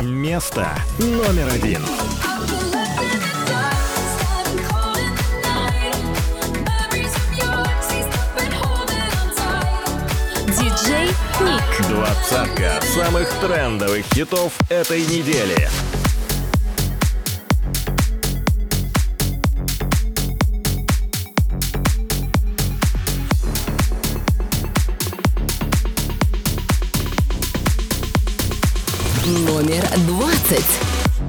Место номер один. Диджей Ник. Двадцатка самых трендовых хитов этой недели. Номер двадцать.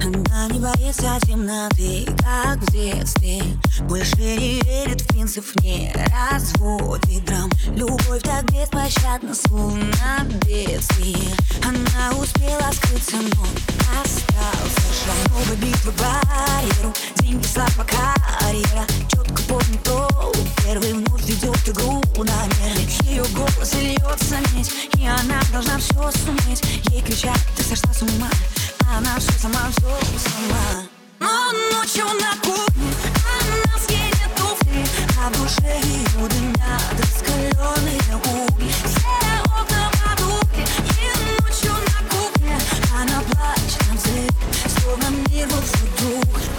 Она не боится темноты, как в детстве. Больше не верит в принцип, не разводит драм. Любовь так беспощадна, словно бедствие. Она успела скрыться, но остался шаг Новая битва барьеру, деньги, слава, карьера Помнит то, первый вновь ведет игру намеренно Ее голос льется медь, и она должна все суметь. Ей кричат, ты сошла с ума она все сама, все сама. Но ночью на кухне Она скинет туфли А в душе ее дымят раскаленные угли. Все окна потухли И ночью на кухне Она плачет на взрыв Словно мир был вдруг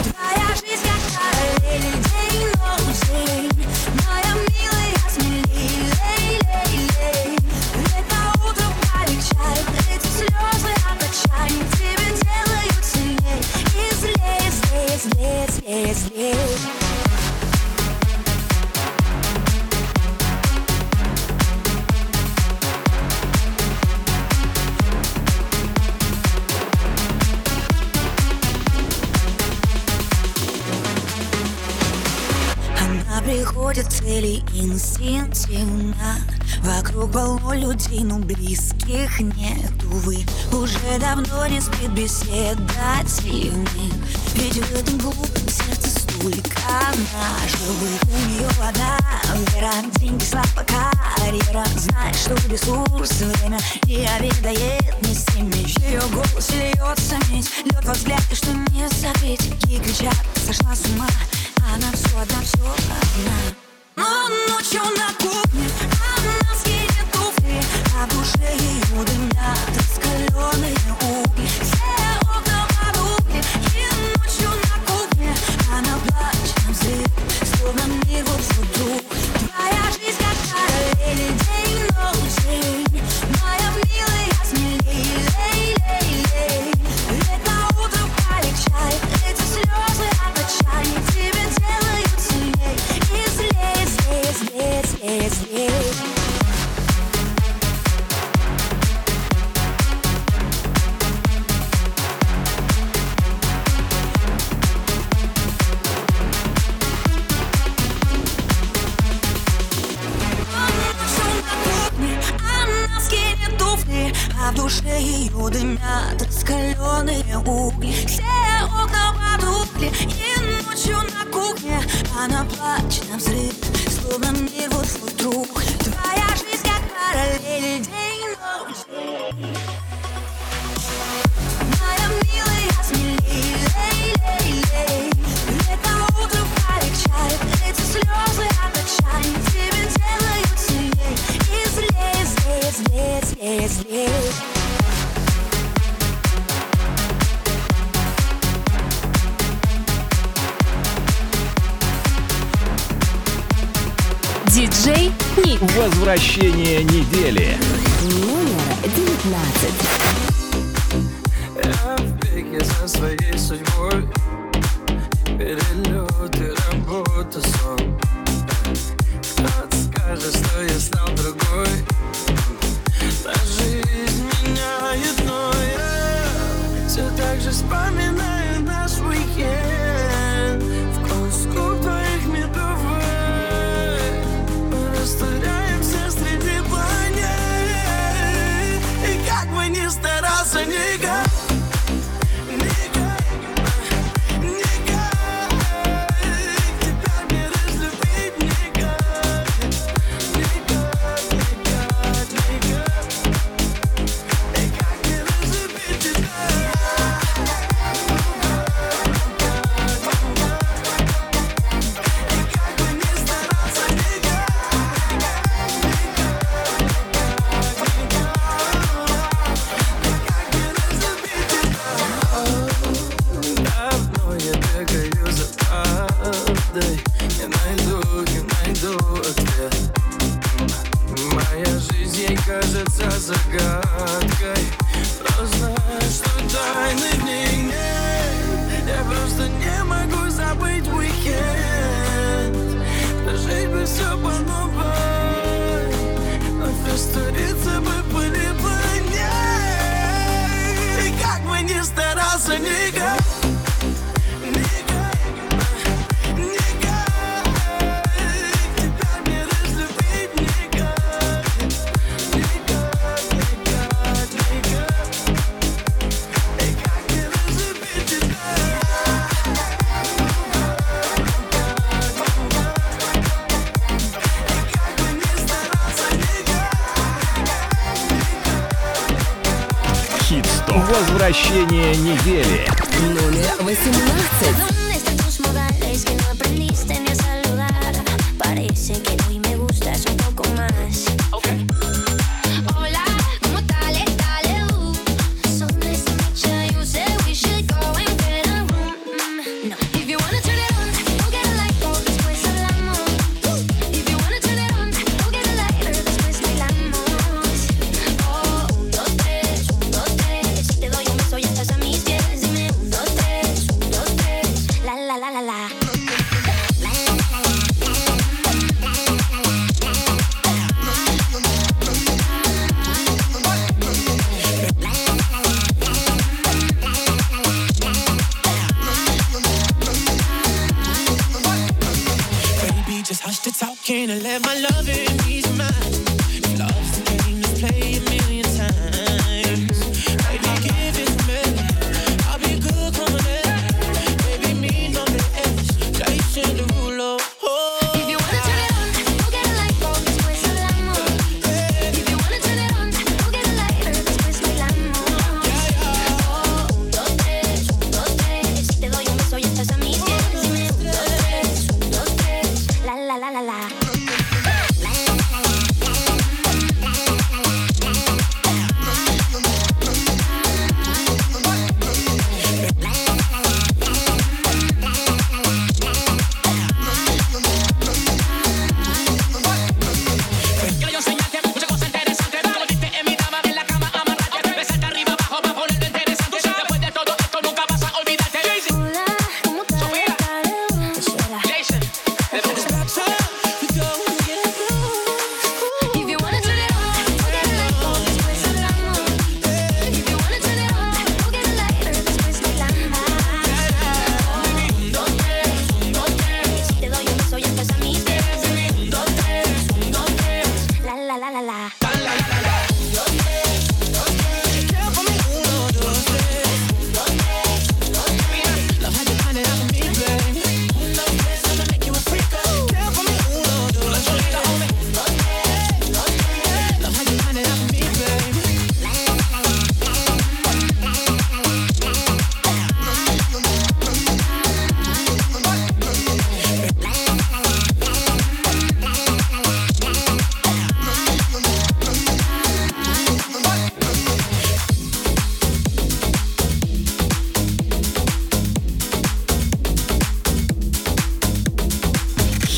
инстинктивно Вокруг полно людей, но близких нет, увы Уже давно не спит беседа сильных Ведь в этом глупом сердце столько наживых У нее вода, вера, деньги, слава, карьера. Знает, что ресурс, время не обедает ни с теми. Ее голос льется медь, лед во взгляде, что не забыть. Ей кричат, сошла с ума, она все одна, все одна ночью на кухне она скинет туфли А душе ее дымят раскаленные а в душе ее дымят раскаленные угли. Все окна потухли, и ночью на кухне она плачет на взрыв, словно мир вот вдруг. Твоя жизнь как параллель, день, ночь. Моя милая, смелей, лей, лей, лей. Это утро полегчает, эти слезы от отчаяния Диджей Ник. Возвращение недели. Номер девятнадцать. Я в беге за своей судьбой Перелеты, работа, сон Кто-то скажет, что я стал другой Но жизнь меняет, но я Все так же вспоминаю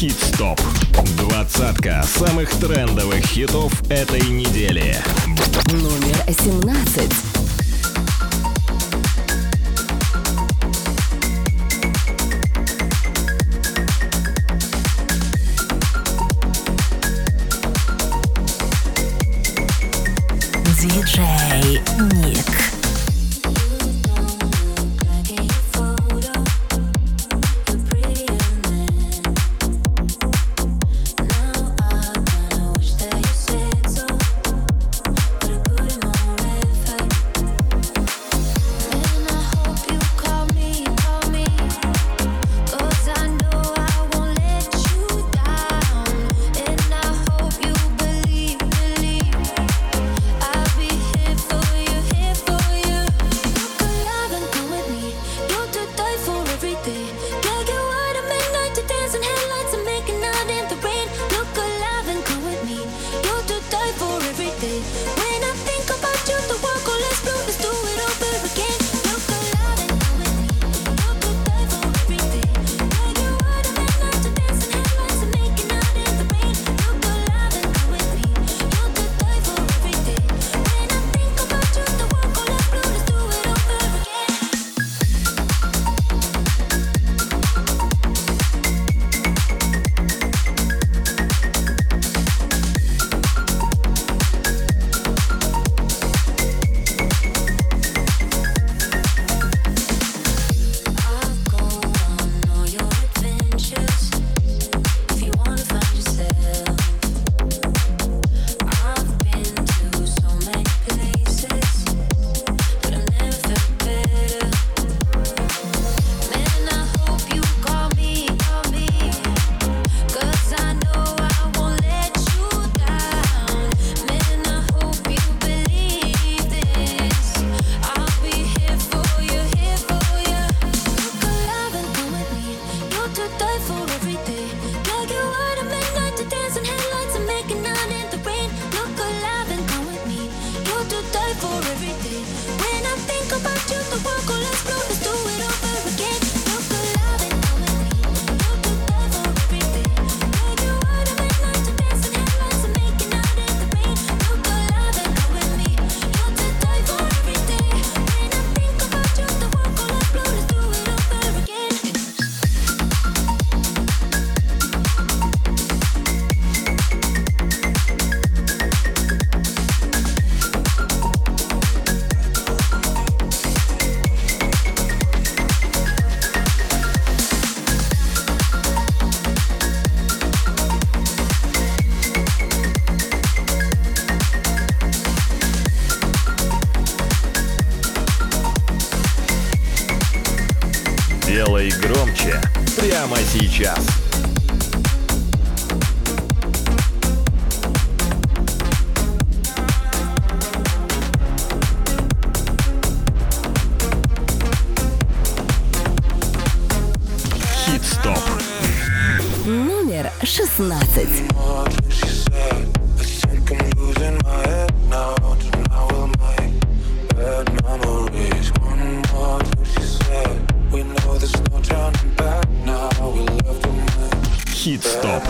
Хит-стоп. Двадцатка самых трендовых хитов этой недели. Номер 17. Хит-стоп.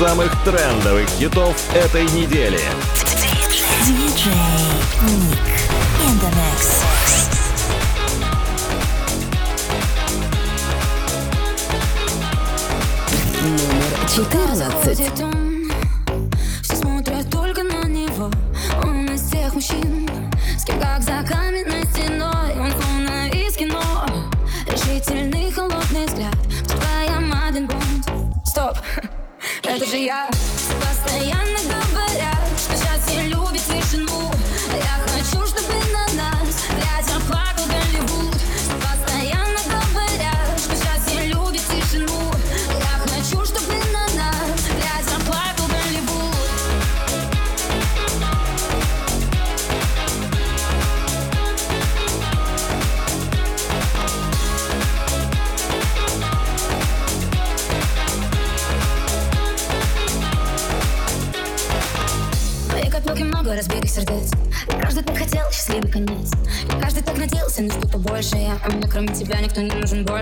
самых трендовых хитов этой недели. DJ.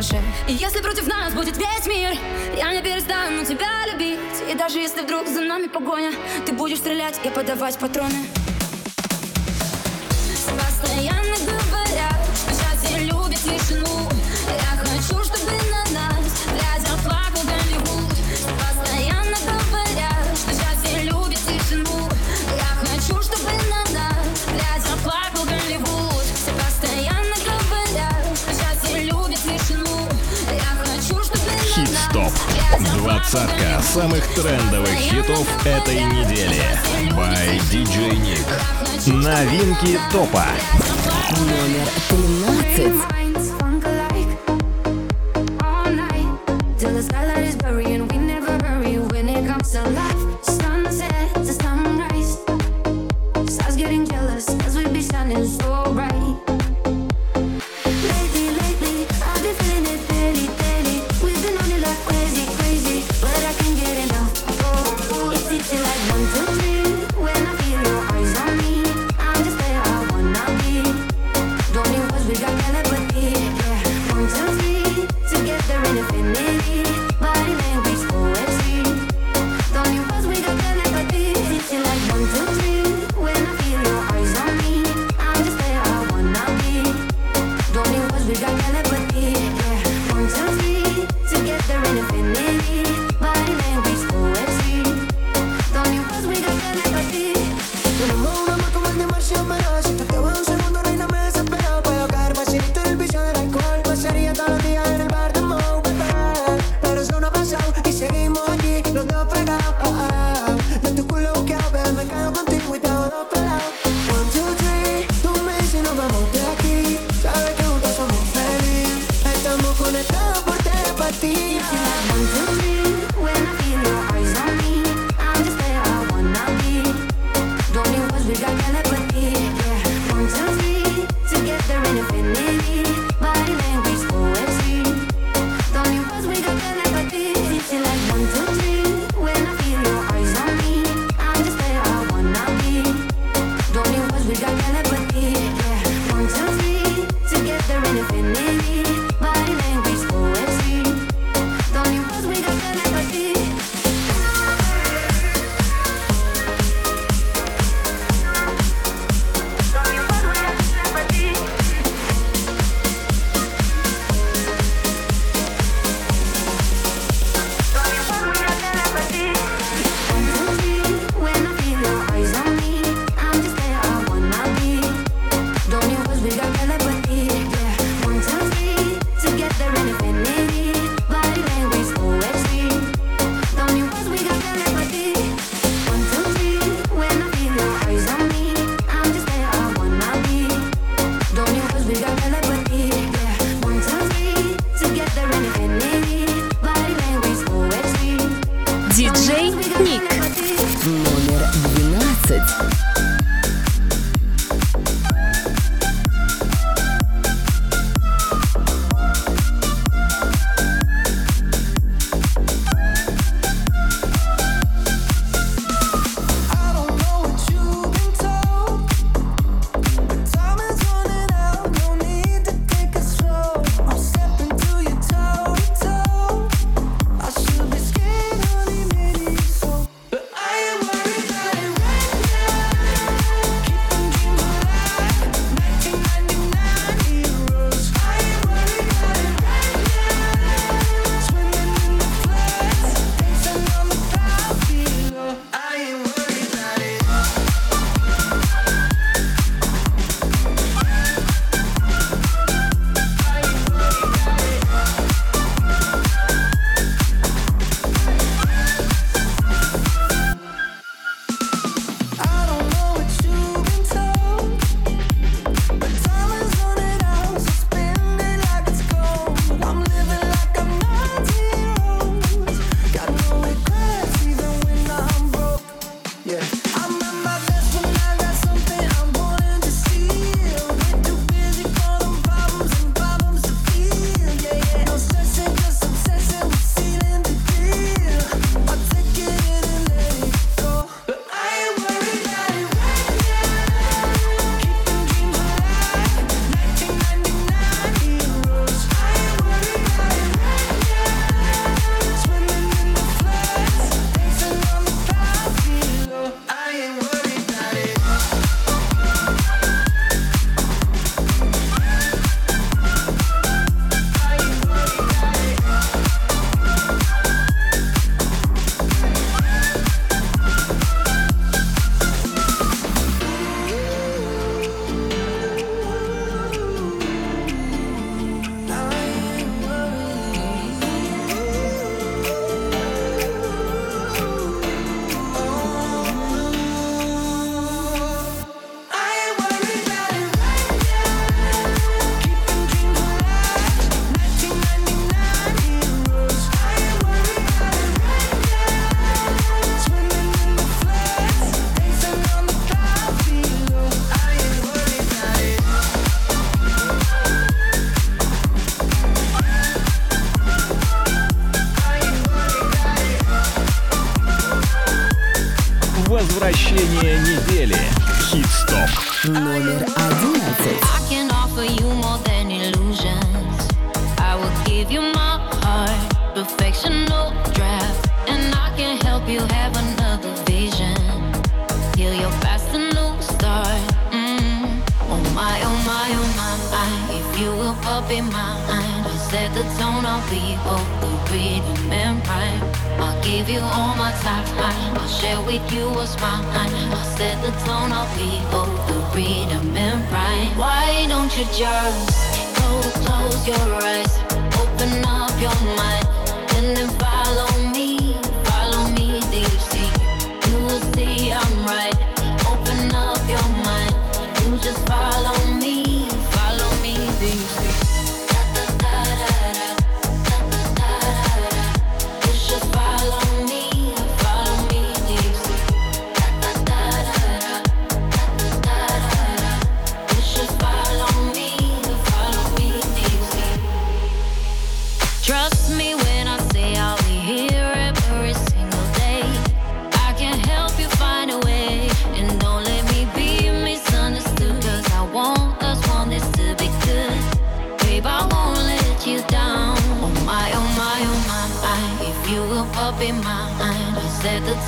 души И если против нас будет весь мир Я не перестану тебя любить. И даже если вдруг за нами погоня Ты будешь стрелять и подавать патроны. двадцатка самых трендовых хитов этой недели. By DJ Nick. Новинки топа. Номер 13.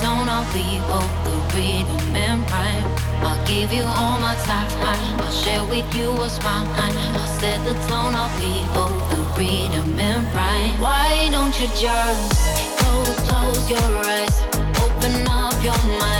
zone, I'll be both the rhythm and rhyme. I'll give you all my time, I'll share with you what's mine. I'll set the tone, I'll be both the rhythm and rhyme. Why don't you just close, close your eyes, open up your mind?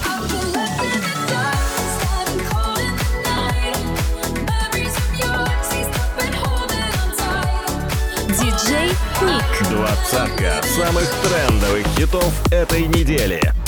двадцатка самых трендовых хитов этой недели.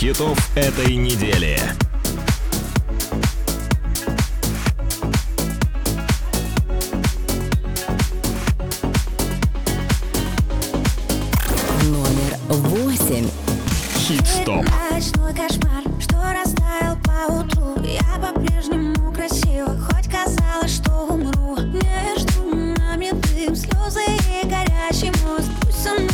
Хитов этой недели. Номер восемь. Хит-стоп. Ночной кошмар, что растаял по утру Я по-прежнему красива, хоть казалось, что умру Между нами дым, слезы и горячий мост Пусть он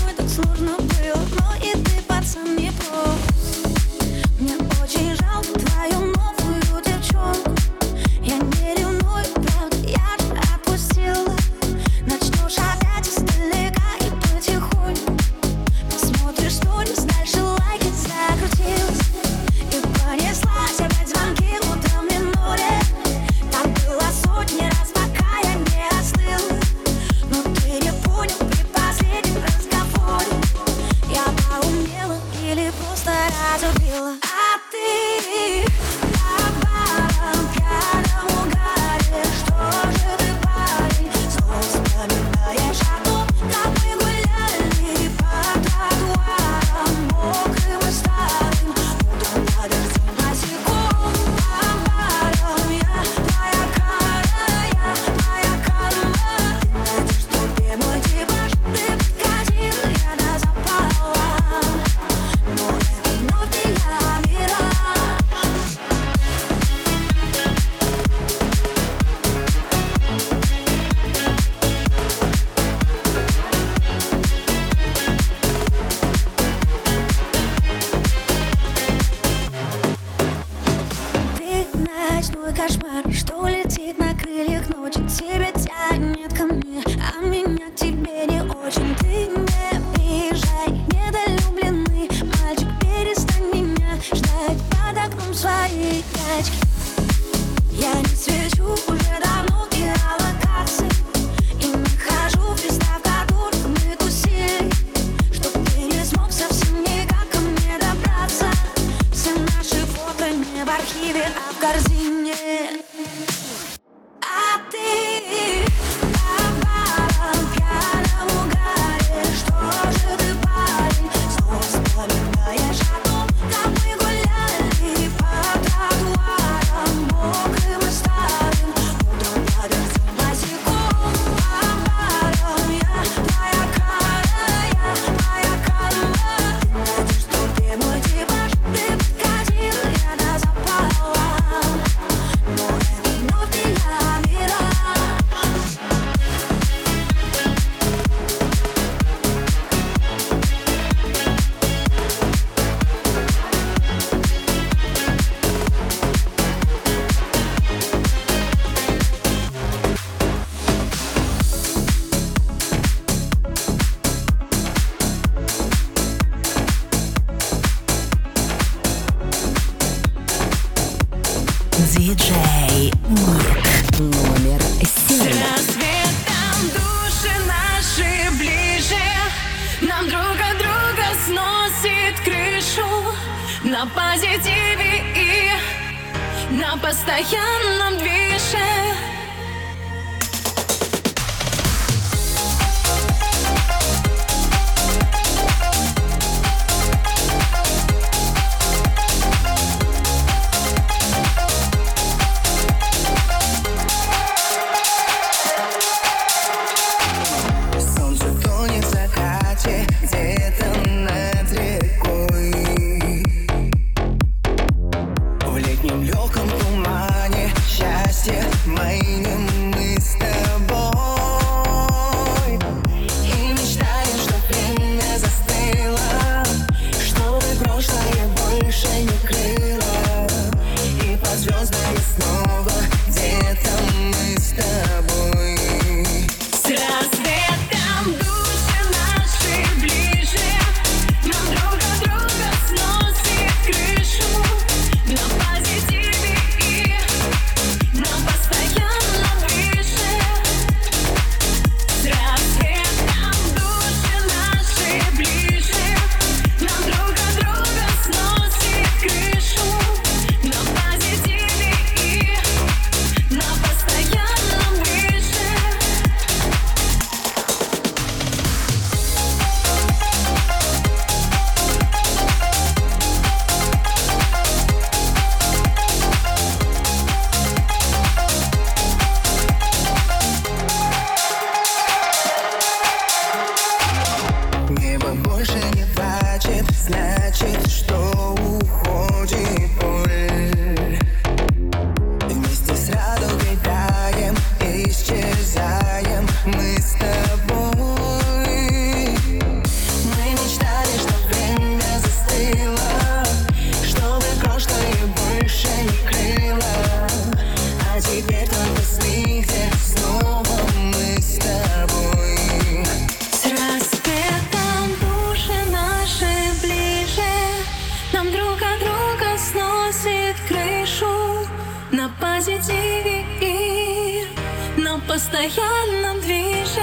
меня постоянно движет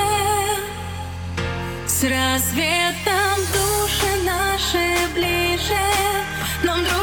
С рассветом души наши ближе. Нам друг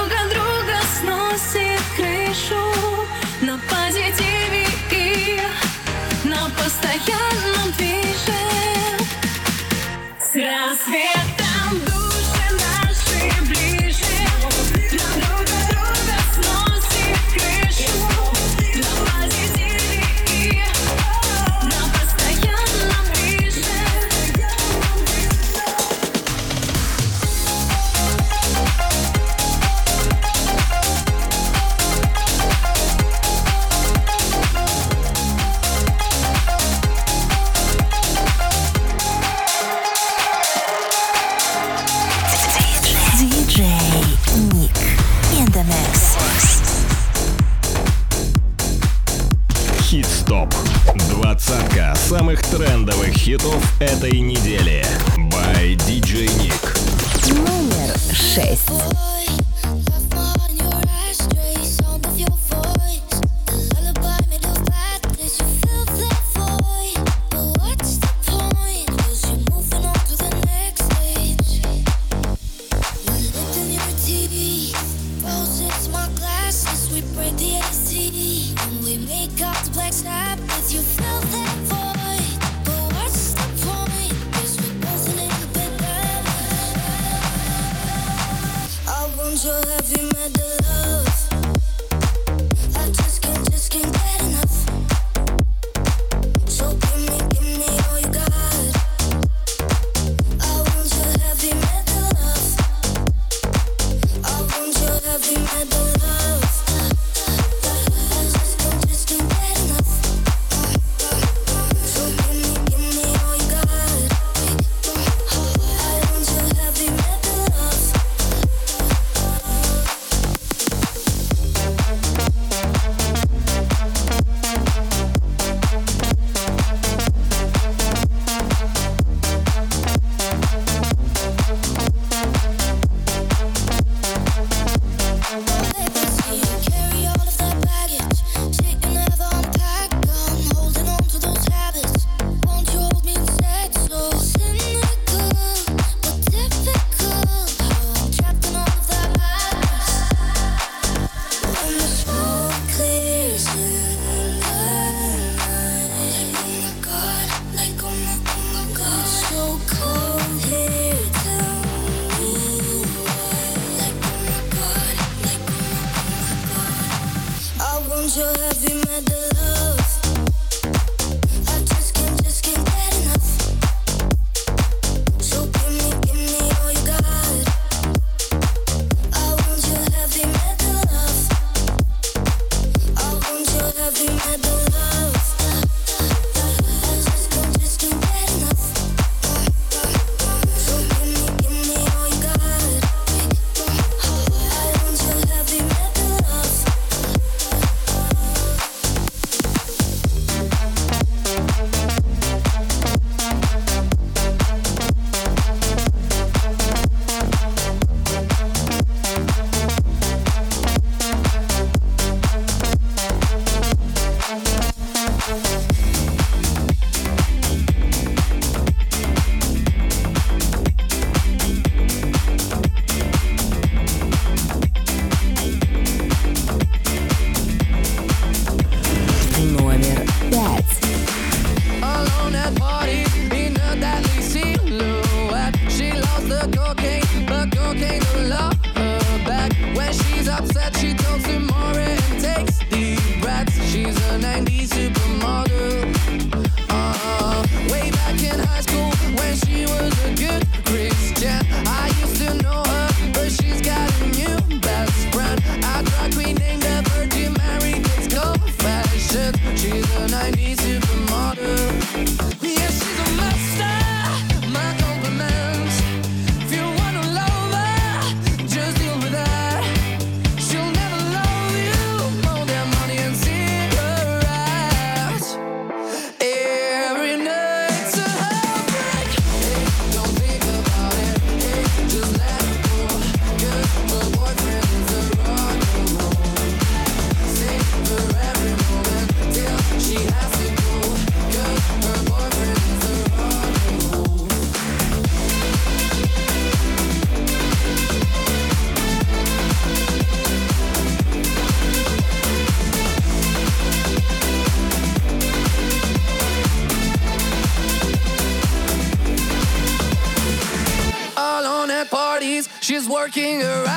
sing around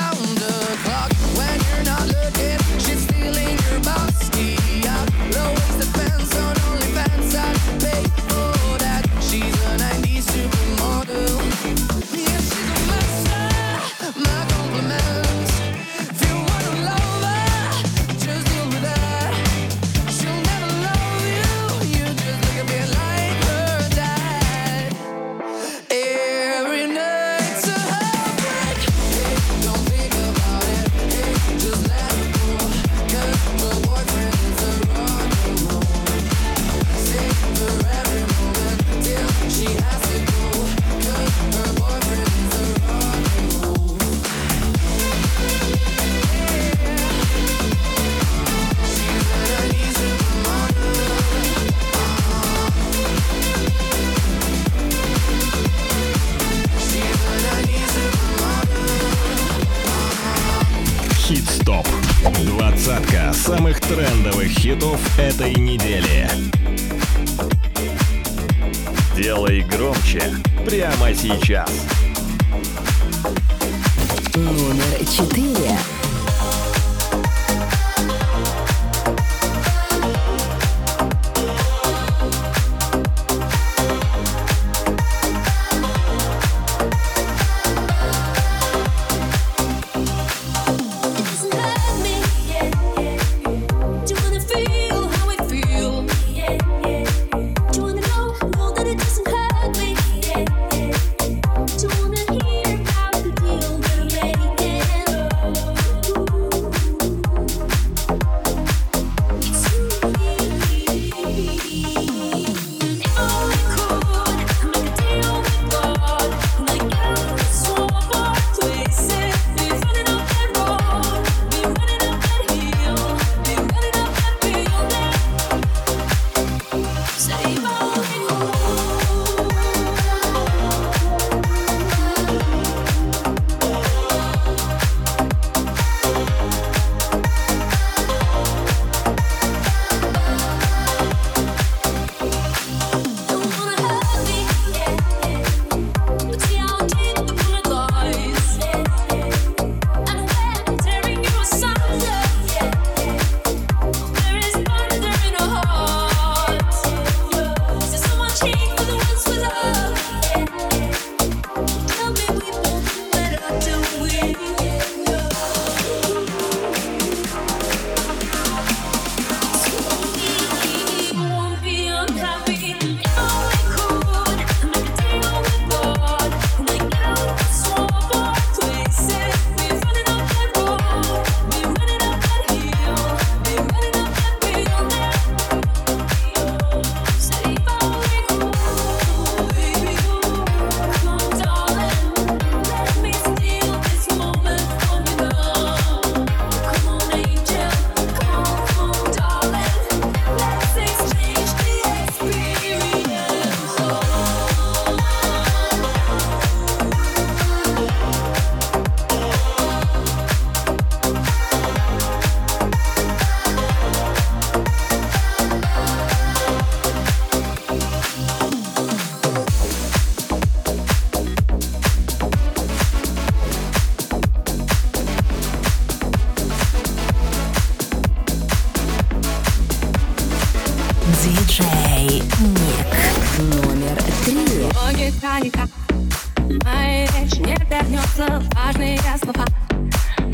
вернутся важные слова.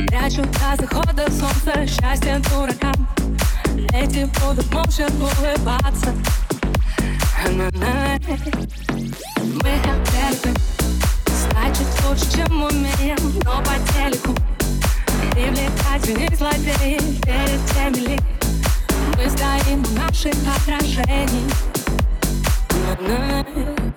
Прячу до захода солнца счастье дуракам Эти будут молча улыбаться. М-м-м. Мы эксперты, значит лучше, чем умеем, но по телеку. Привлекательней злодеи перед теми ли. Мы стоим у наших отражений м-м-м.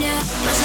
now.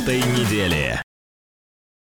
Этой недели.